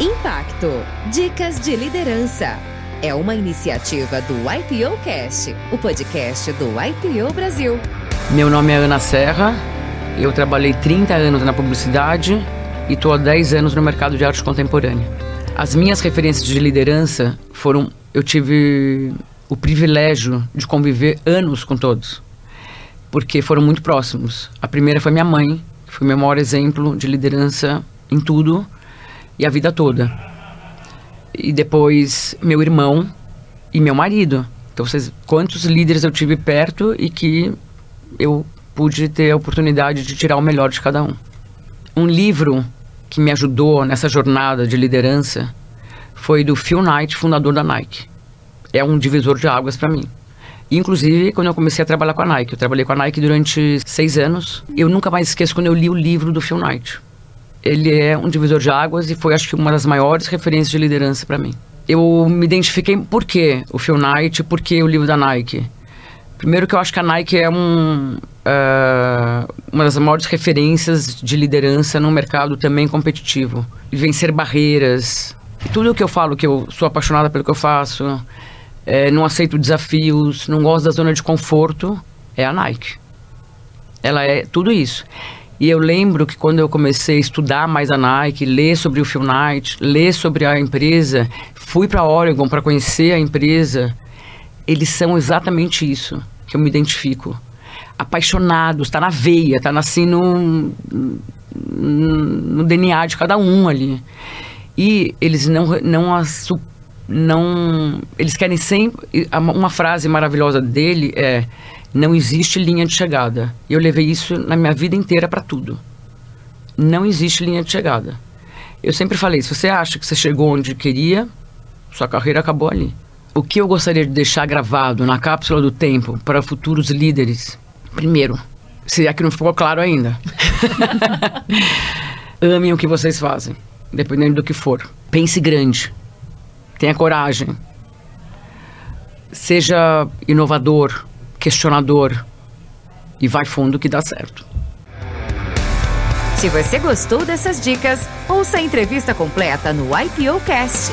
Impacto Dicas de Liderança. É uma iniciativa do IPO Cast, o podcast do IPO Brasil. Meu nome é Ana Serra, eu trabalhei 30 anos na publicidade e estou há 10 anos no mercado de arte contemporânea. As minhas referências de liderança foram. Eu tive o privilégio de conviver anos com todos, porque foram muito próximos. A primeira foi minha mãe, que foi meu maior exemplo de liderança em tudo e a vida toda. E depois meu irmão e meu marido. Então, vocês, quantos líderes eu tive perto e que eu pude ter a oportunidade de tirar o melhor de cada um. Um livro que me ajudou nessa jornada de liderança foi do Phil Knight, fundador da Nike. É um divisor de águas para mim. Inclusive, quando eu comecei a trabalhar com a Nike, eu trabalhei com a Nike durante seis anos. Eu nunca mais esqueço quando eu li o livro do Phil Knight. Ele é um divisor de águas e foi, acho que, uma das maiores referências de liderança para mim. Eu me identifiquei por quê o Phil Knight, por que o livro da Nike. Primeiro que eu acho que a Nike é um, uh, uma das maiores referências de liderança no mercado também competitivo. Vencer barreiras. Tudo o que eu falo, que eu sou apaixonada pelo que eu faço, é, não aceito desafios, não gosto da zona de conforto, é a Nike. Ela é tudo isso. E eu lembro que quando eu comecei a estudar mais a Nike, ler sobre o Phil Knight, ler sobre a empresa, fui para Oregon para conhecer a empresa, eles são exatamente isso que eu me identifico. Apaixonados, está na veia, está assim no, no DNA de cada um ali. E eles não, não, não eles querem sempre uma frase maravilhosa dele é não existe linha de chegada. Eu levei isso na minha vida inteira para tudo. Não existe linha de chegada. Eu sempre falei, se você acha que você chegou onde queria, sua carreira acabou ali. O que eu gostaria de deixar gravado na cápsula do tempo para futuros líderes? Primeiro, se é que não ficou claro ainda. Amem o que vocês fazem, dependendo do que for. Pense grande. Tenha coragem. Seja inovador, questionador e vai fundo que dá certo. Se você gostou dessas dicas, ouça a entrevista completa no IPO Cast.